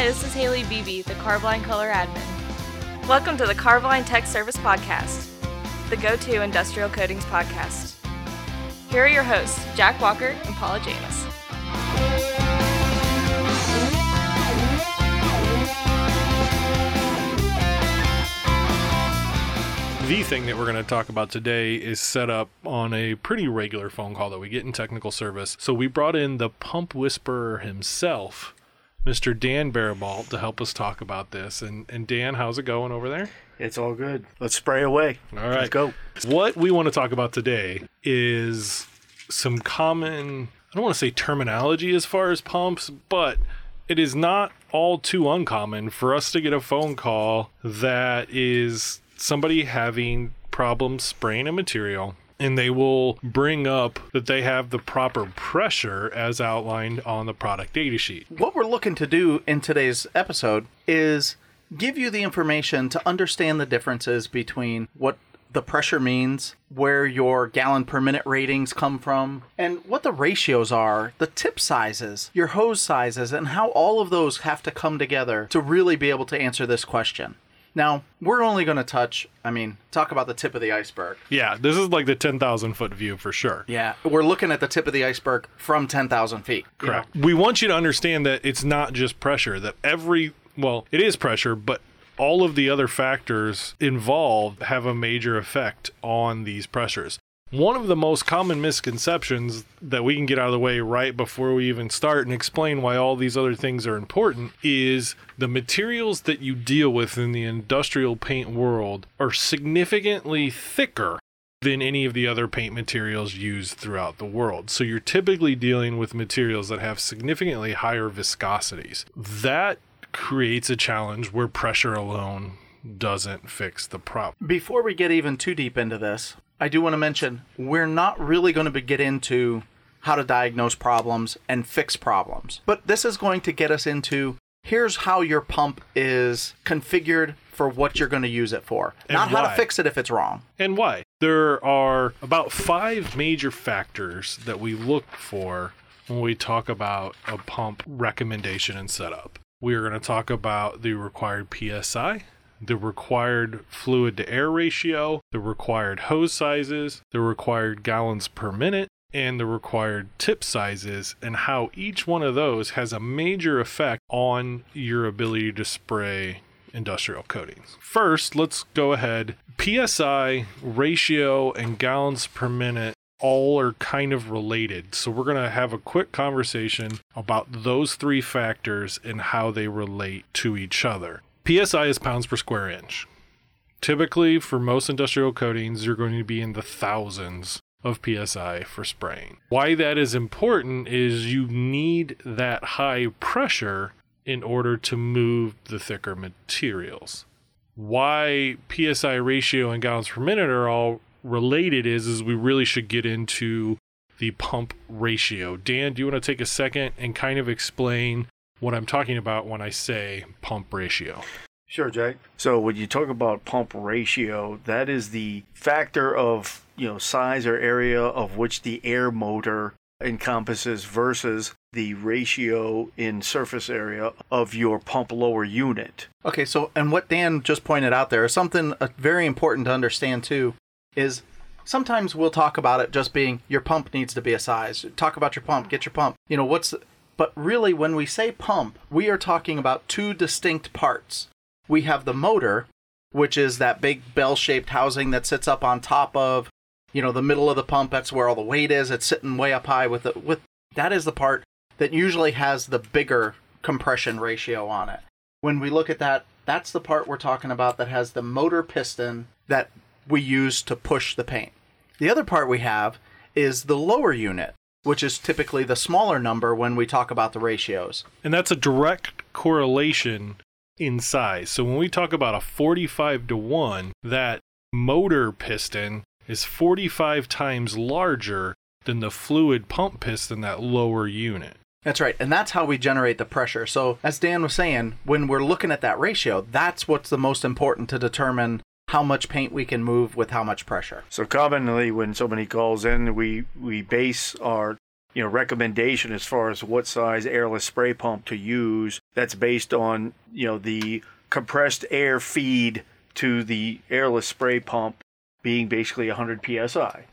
Hi, this is Haley Beebe, the Carboline Color Admin. Welcome to the Carboline Tech Service Podcast, the go to industrial coatings podcast. Here are your hosts, Jack Walker and Paula Janis. The thing that we're going to talk about today is set up on a pretty regular phone call that we get in technical service. So we brought in the pump whisperer himself, Mr. Dan Barabalt, to help us talk about this. And, and Dan, how's it going over there? It's all good. Let's spray away. All right. Let's go. What we want to talk about today is some common, I don't want to say terminology as far as pumps, but it is not all too uncommon for us to get a phone call that is somebody having problems spraying a material and they will bring up that they have the proper pressure as outlined on the product data sheet. What we're looking to do in today's episode is give you the information to understand the differences between what the pressure means, where your gallon per minute ratings come from, and what the ratios are, the tip sizes, your hose sizes, and how all of those have to come together to really be able to answer this question. Now, we're only going to touch, I mean, talk about the tip of the iceberg. Yeah, this is like the 10,000 foot view for sure. Yeah, we're looking at the tip of the iceberg from 10,000 feet. you know? Correct. We want you to understand that it's not just pressure, that every, well, it is pressure, but all of the other factors involved have a major effect on these pressures. One of the most common misconceptions that we can get out of the way right before we even start and explain why all these other things are important is the materials that you deal with in the industrial paint world are significantly thicker than any of the other paint materials used throughout the world. So you're typically dealing with materials that have significantly higher viscosities. That creates a challenge where pressure alone doesn't fix the problem. Before we get even too deep into this, I do want to mention we're not really going to be- get into how to diagnose problems and fix problems. But this is going to get us into here's how your pump is configured for what you're going to use it for. And not how to fix it if it's wrong. And why? There are about five major factors that we look for when we talk about a pump recommendation and setup. We are going to talk about the required PSI, the required fluid to air ratio, the required hose sizes, the required gallons per minute, and the required tip sizes, and how each one of those has a major effect on your ability to spray industrial coatings. First, let's go ahead. PSI, ratio, and gallons per minute all are kind of related. So we're going to have a quick conversation about those three factors and how they relate to each other. PSI is pounds per square inch. Typically, for most industrial coatings, you're going to be in the thousands of PSI for spraying. Why that is important is you need that high pressure in order to move the thicker materials. Why PSI ratio and gallons per minute are all related is is we really should get into the pump ratio. Dan, do you want to take a second and kind of explain what I'm talking about when I say pump ratio? Sure, Jack. So when you talk about pump ratio, that is the factor of you know size or area of which the air motor encompasses versus the ratio in surface area of your pump lower unit. Okay, so and what Dan just pointed out there is something uh, very important to understand too is sometimes we'll talk about it just being your pump needs to be a size. Talk about your pump, get your pump. You know, what's but really when we say pump, we are talking about two distinct parts. We have the motor, which is that big bell-shaped housing that sits up on top of, you know, the middle of the pump. That's where all the weight is. It's sitting way up high with with that is the part that usually has the bigger compression ratio on it. When we look at that, that's the part we're talking about that has the motor piston that we use to push the paint. The other part we have is the lower unit, which is typically the smaller number when we talk about the ratios. And that's a direct correlation in size. So when we talk about a 45 to 1, that motor piston is 45 times larger than the fluid pump piston, that lower unit. That's right. And that's how we generate the pressure. So, as Dan was saying, when we're looking at that ratio, that's what's the most important to determine how much paint we can move with how much pressure. So commonly when somebody calls in, we we base our you know recommendation as far as what size airless spray pump to use. That's based on you know the compressed air feed to the airless spray pump being basically 100 psi.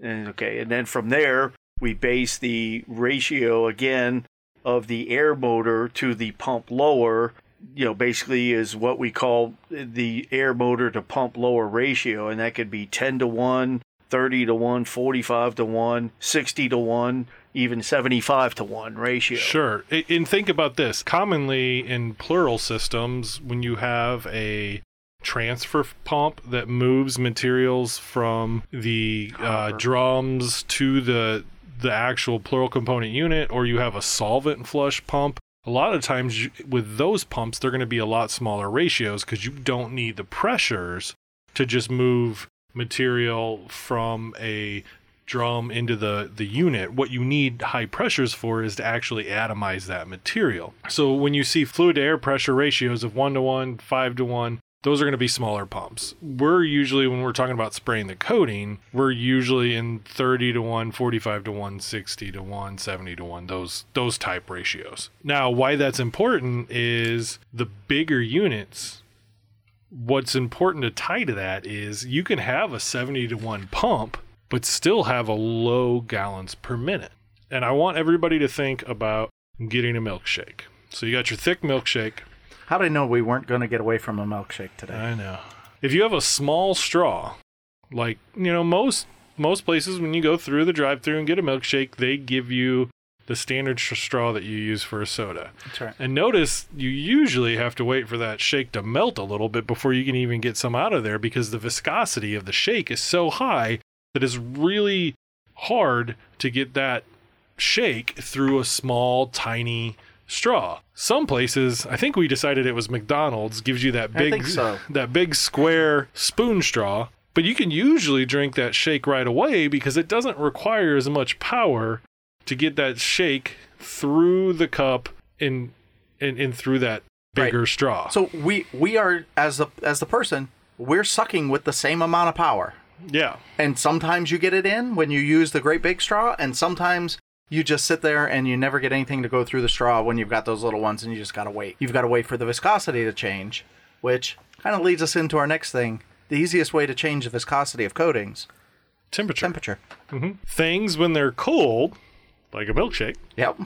And okay, and then from there we base the ratio again of the air motor to the pump lower you know basically is what we call the air motor to pump lower ratio and that could be 10 to 1 30 to 1 45 to 1 60 to 1 even 75 to 1 ratio Sure. And think about this. Commonly in plural systems, when you have a transfer pump that moves materials from the uh, drums to the the actual plural component unit, or you have a solvent flush pump. A lot of times with those pumps, they're going to be a lot smaller ratios because you don't need the pressures to just move material from a drum into the the unit. What you need high pressures for is to actually atomize that material. So when you see fluid to air pressure ratios of 1 to 1 5 to 1 those are going to be smaller pumps we're usually when we're talking about spraying the coating we're usually in 30 to 1 45 to 1 60 to 1 70 to 1 those those type ratios now why that's important is the bigger units what's important to tie to that is you can have a 70 to 1 pump but still have a low gallons per minute. And I want everybody to think about getting a milkshake. So you got your thick milkshake. How did I know we weren't going to get away from a milkshake today? I know. If you have a small straw, like, you know, most most places when you go through the drive-through and get a milkshake, they give you the standard straw that you use for a soda. That's right. And notice you usually have to wait for that shake to melt a little bit before you can even get some out of there because the viscosity of the shake is so high that it's really hard to get that shake through a small, tiny straw. Some places, I think we decided it was McDonald's, gives you that big so. that big square spoon straw, but you can usually drink that shake right away because it doesn't require as much power to get that shake through the cup and and, and through that Right. bigger straw. So we we are as the as the person, we're sucking with the same amount of power. yeah. And sometimes you get it in when you use the great big straw, and sometimes you just sit there and you never get anything to go through the straw when you've got those little ones and you just gotta wait. You've gotta wait for the viscosity to change, which kind of leads us into our next thing. The easiest way to change the viscosity of coatings, Temperature. temperature. Mm-hmm. Things when they're cold, like a milkshake, Yep.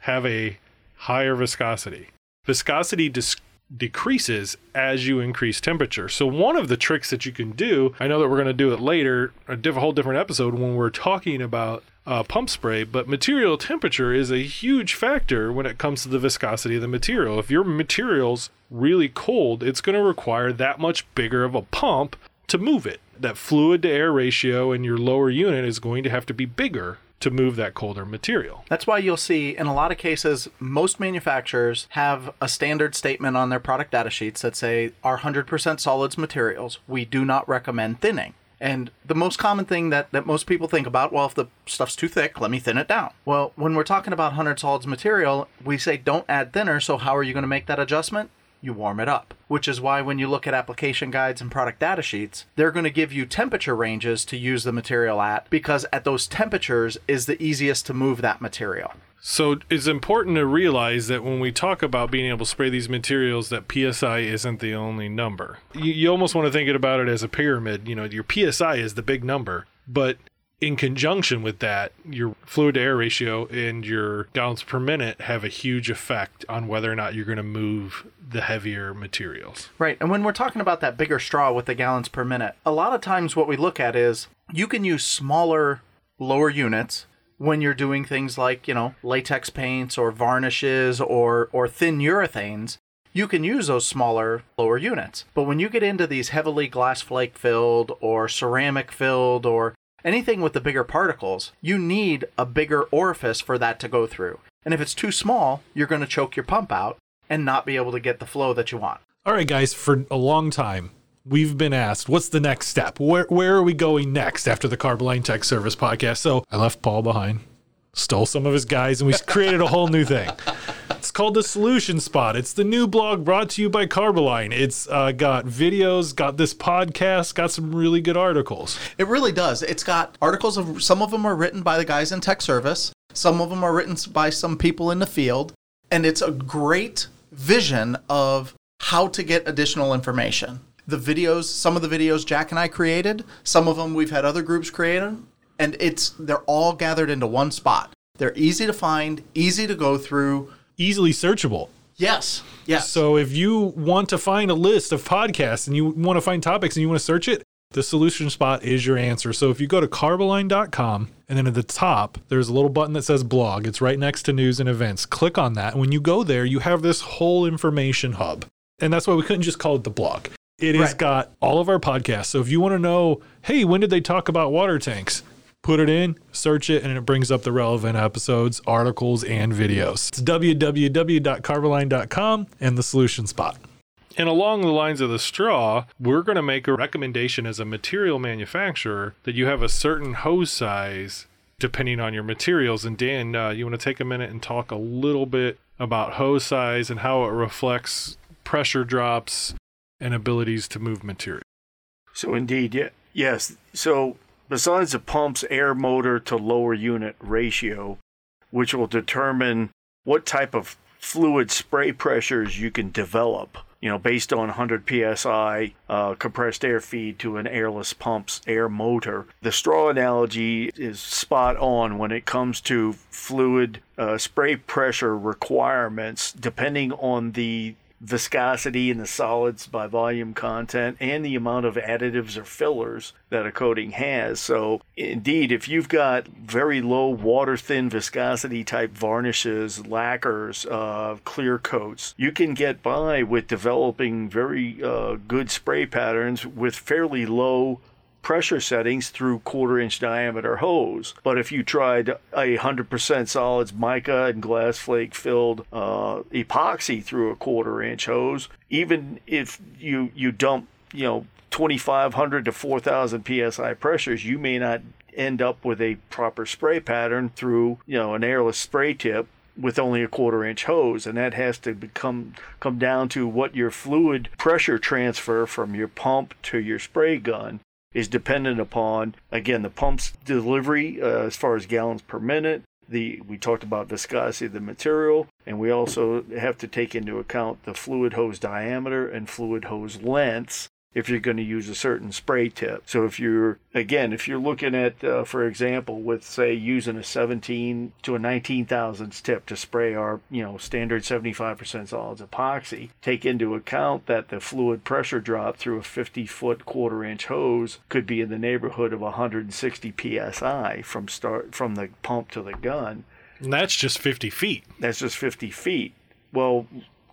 have a higher viscosity. Viscosity dis- decreases as you increase temperature. So one of the tricks that you can do, I know that we're going to do it later, a diff- whole different episode when we're talking about uh, pump spray, but material temperature is a huge factor when it comes to the viscosity of the material. If your material's really cold, it's going to require that much bigger of a pump to move it. That fluid to air ratio in your lower unit is going to have to be bigger to move that colder material. That's why you'll see in a lot of cases, most manufacturers have a standard statement on their product data sheets that say, our 100% solids materials, we do not recommend thinning. And the most common thing that, that most people think about, well, if the stuff's too thick, let me thin it down. Well, when we're talking about 100 solids material, we say don't add thinner, so how are you going to make that adjustment? You warm it up. Which is why when you look at application guides and product data sheets, they're going to give you temperature ranges to use the material at because at those temperatures is the easiest to move that material. So it's important to realize that when we talk about being able to spray these materials, that PSI isn't the only number. You, you almost want to think about it as a pyramid. You know, your PSI is the big number, but in conjunction with that, your fluid to air ratio and your gallons per minute have a huge effect on whether or not you're going to move the heavier materials. Right. And when we're talking about that bigger straw with the gallons per minute, a lot of times what we look at is you can use smaller, lower units when you're doing things like, you know, latex paints or varnishes or, or thin urethanes. You can use those smaller, lower units. But when you get into these heavily glass flake filled or ceramic filled or anything with the bigger particles, you need a bigger orifice for that to go through. And if it's too small, you're going to choke your pump out and not be able to get the flow that you want. All right, guys, for a long time, we've been asked, what's the next step? Where, where are we going next after the Carboline Tech Service podcast? So I left Paul behind, stole some of his guys, and we created a whole new thing. It's called the Solution Spot. It's the new blog brought to you by Carboline. It's uh, got videos, got this podcast, got some really good articles. It really does. It's got articles of some of them are written by the guys in tech service. Some of them are written by some people in the field, and it's a great vision of how to get additional information. The videos, some of the videos Jack and I created, some of them we've had other groups create, and it's they're all gathered into one spot. They're easy to find, easy to go through. Easily searchable. Yes. Yes. So if you want to find a list of podcasts and you want to find topics and you want to search it, the solution spot is your answer. So if you go to carboline.com and then at the top, there's a little button that says blog. It's right next to news and events. Click on that. And when you go there, you have this whole information hub. And that's why we couldn't just call it the blog. It has got all of our podcasts. So if you want to know, hey, when did they talk about water tanks? Put it in, search it, and it brings up the relevant episodes, articles, and videos. It's www.carboline.com and the solution spot. And along the lines of the straw, we're going to make a recommendation as a material manufacturer that you have a certain hose size depending on your materials. And Dan, uh, you want to take a minute and talk a little bit about hose size and how it reflects pressure drops and abilities to move material. So indeed, yeah, yes. So besides the pump's air motor to lower unit ratio, which will determine what type of fluid spray pressures you can develop, you know, based on 100 psi uh, compressed air feed to an airless pump's air motor. The straw analogy is spot on when it comes to fluid uh, spray pressure requirements, depending on the viscosity in the solids by volume content and the amount of additives or fillers that a coating has. So, indeed, if you've got very low water thin viscosity type varnishes, lacquers, uh, clear coats, you can get by with developing very uh, good spray patterns with fairly low pressure settings through quarter inch diameter hose. But if you tried a 100% solids mica and glass flake filled uh, epoxy through a quarter inch hose, even if you, you dump, you know, 2500 to 4000 psi pressures, you may not end up with a proper spray pattern through, you know, an airless spray tip with only a quarter inch hose and that has to become come down to what your fluid pressure transfer from your pump to your spray gun is dependent upon again the pump's delivery uh, as far as gallons per minute. The we talked about viscosity of the material and we also have to take into account the fluid hose diameter and fluid hose lengths if you're going to use a certain spray tip so if you're again if you're looking at uh, for example with say using a 17 to a 19 thousandths tip to spray our you know standard 75% solids epoxy take into account that the fluid pressure drop through a 50 foot quarter inch hose could be in the neighborhood of 160 psi from start from the pump to the gun And that's just 50 feet. that's just 50 feet. Well,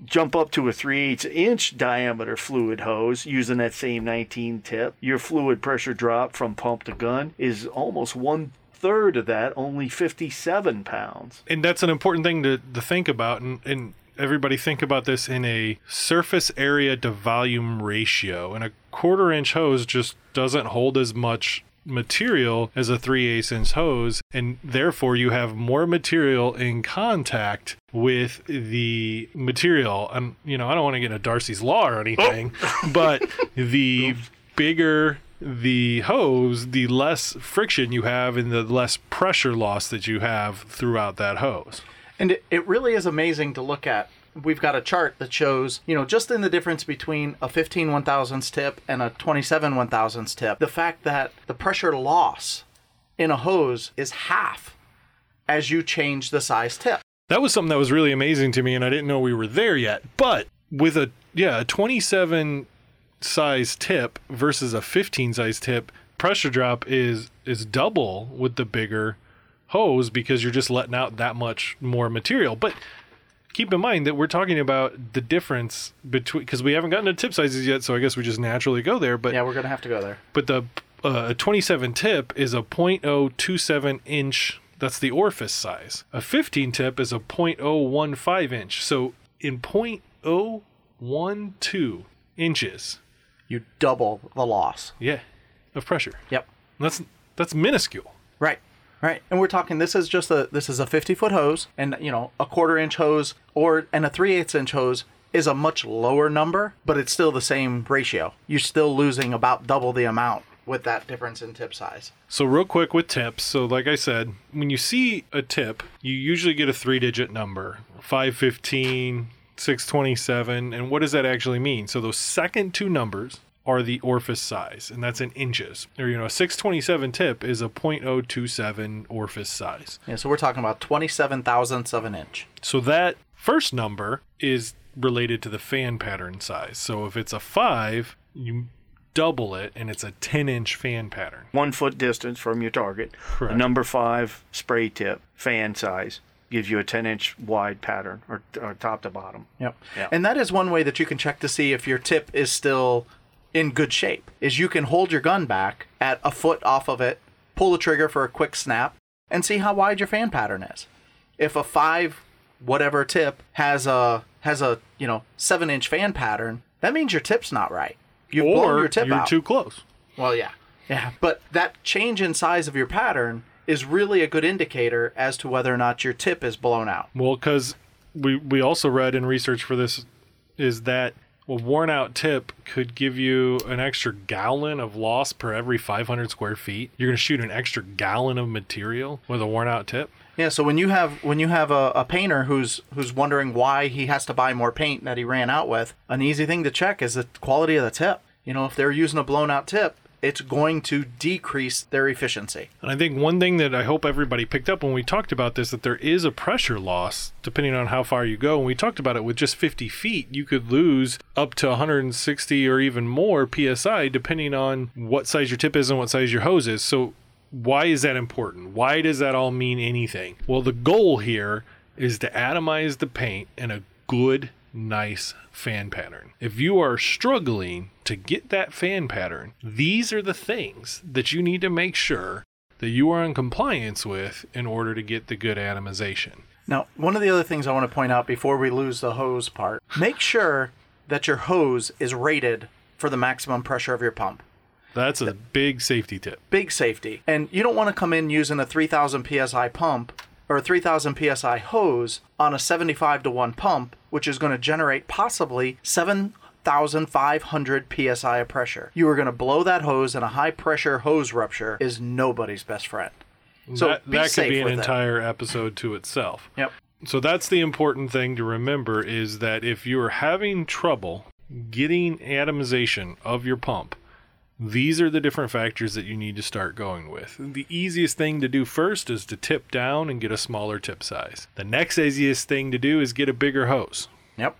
jump up to a 3 8 inch diameter fluid hose using that same 19 tip. Your fluid pressure drop from pump to gun is almost one third of that, only 57 pounds. And that's an important thing to, to think about. And, and everybody think about this in a surface area to volume ratio. And a quarter inch hose just doesn't hold as much material as a 3 8 inch hose. And therefore, you have more material in contact with the material. And, you know, I don't want to get into Darcy's Law or anything, oh. but the bigger the hose, the less friction you have and the less pressure loss that you have throughout that hose. And it, it really is amazing to look at. We've got a chart that shows, you know, just in the difference between a 15 one thousandths tip and a 27 one thousandths tip, the fact that the pressure loss in a hose is half as you change the size tip. That was something that was really amazing to me, and I didn't know we were there yet. But with a yeah, a 27 size tip versus a 15 size tip, pressure drop is is double with the bigger hose because you're just letting out that much more material. But keep in mind that we're talking about the difference between because we haven't gotten to tip sizes yet, so I guess we just naturally go there. But Yeah, we're going to have to go there. but the uh, 27 tip is a 0.027 inch that's the orifice size a 15 tip is a 0.015 inch so in 0.012 inches You double the loss. yeah of pressure Yep. that's that's minuscule Right. Right. And we're talking this is just a this is a 50 foot hose and you know, a quarter inch hose or and a 3 8 inch hose is a much lower number, but it's still the same ratio. You're still losing about double the amount with that difference in tip size. So, real quick with tips. So, like I said, when you see a tip, you usually get a three digit number 515, 627. And what does that actually mean? So, those second two numbers are the orifice size, and that's in inches. Or, you know, a 627 tip is a 0.027 orifice size. Yeah, so we're talking about 27 thousandths of an inch. So, that first number is related to the fan pattern size. So, if it's a five, you double it and it's a 10 inch fan pattern. One foot distance from your target. Correct. A number five spray tip, fan size, gives you a 10 inch wide pattern or, or top to bottom. Yep. Yeah. And that is one way that you can check to see if your tip is still in good shape. Is you can hold your gun back at a foot off of it, pull the trigger for a quick snap, and see how wide your fan pattern is. If a five whatever tip has a has a you know seven inch fan pattern, that means your tip's not right. You've blown Or your tip you're out. too close. Well, yeah. Yeah. But that change in size of your pattern is really a good indicator as to whether or not your tip is blown out. Well, because we we also read in research for this is that a worn out tip could give you an extra gallon of loss per every 500 square feet. You're going to shoot an extra gallon of material with a worn out tip. Yeah, so when you have when you have a, a painter who's who's wondering why he has to buy more paint that he ran out with, an easy thing to check is the quality of the tip. You know, if they're using a blown out tip, it's going to decrease their efficiency. And I think one thing that I hope everybody picked up when we talked about this that there is a pressure loss depending on how far you go. And we talked about it with just 50 feet, you could lose up to 160 or even more psi depending on what size your tip is and what size your hose is. So why is that important? Why does that all mean anything? Well, the goal here is to atomize the paint in a good, nice fan pattern. If you are struggling to get that fan pattern, these are the things that you need to make sure that you are in compliance with in order to get the good atomization. Now, one of the other things I want to point out before we lose the hose part, make sure that your hose is rated for the maximum pressure of your pump. That's a big safety tip. big safety. And you don't want to come in using a 3000 psi pump or a 3000 psi hose on a 75 to 1 pump, which is going to generate possibly 7500 psi of pressure. You are going to blow that hose, and a high pressure hose rupture is nobody's best friend. So that, that could be an it. entire episode to itself. Yep. So that's the important thing to remember is that if you are having trouble getting atomization of your pump, these are the different factors that you need to start going with. The easiest thing to do first is to tip down and get a smaller tip size. The next easiest thing to do is get a bigger hose, Yep.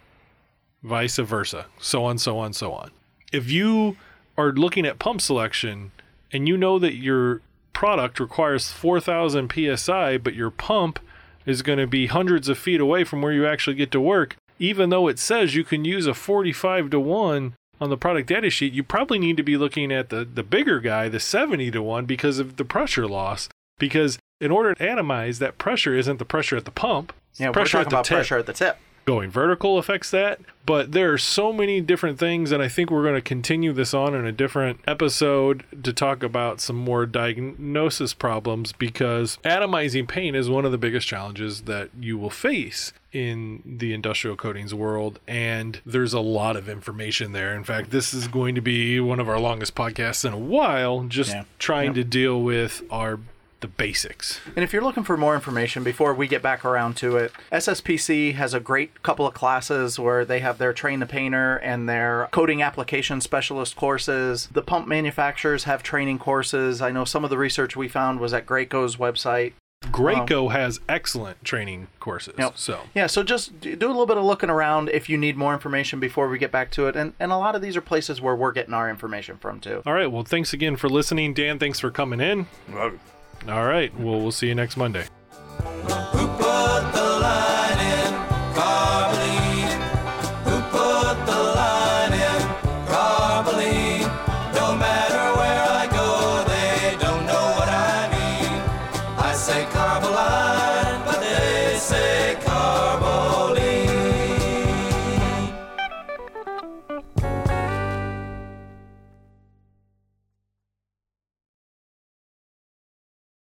Vice versa, so on, so on, so on. If you are looking at pump selection and you know that your product requires 4,000 psi, but your pump is going to be hundreds of feet away from where you actually get to work, even though it says you can use a 45 to 1 on the product data sheet, you probably need to be looking at the, the bigger guy, the 70 to 1, because of the pressure loss. Because in order to atomize, that pressure isn't the pressure at the pump. Yeah, pressure talking at the about tip pressure at the tip. Going vertical affects that but there are so many different things and i think we're going to continue this on in a different episode to talk about some more diagnosis problems because atomizing paint is one of the biggest challenges that you will face in the industrial coatings world and there's a lot of information there in fact this is going to be one of our longest podcasts in a while just Yeah. trying Yep. to deal with our the basics And if you're looking for more information before we get back around to it, SSPC has a great couple of classes where they have their train the painter and their coating application specialist courses. The pump manufacturers have training courses. I know some of the research we found was at Graco's website. Graco um, has excellent training courses Yep. so Yeah, so just do a little bit of looking around if you need more information before we get back to it. And, and a lot of these are places where we're getting our information from too. All right. Well, thanks again for listening. Dan, thanks for coming in. All right. Well, we'll see you next Monday.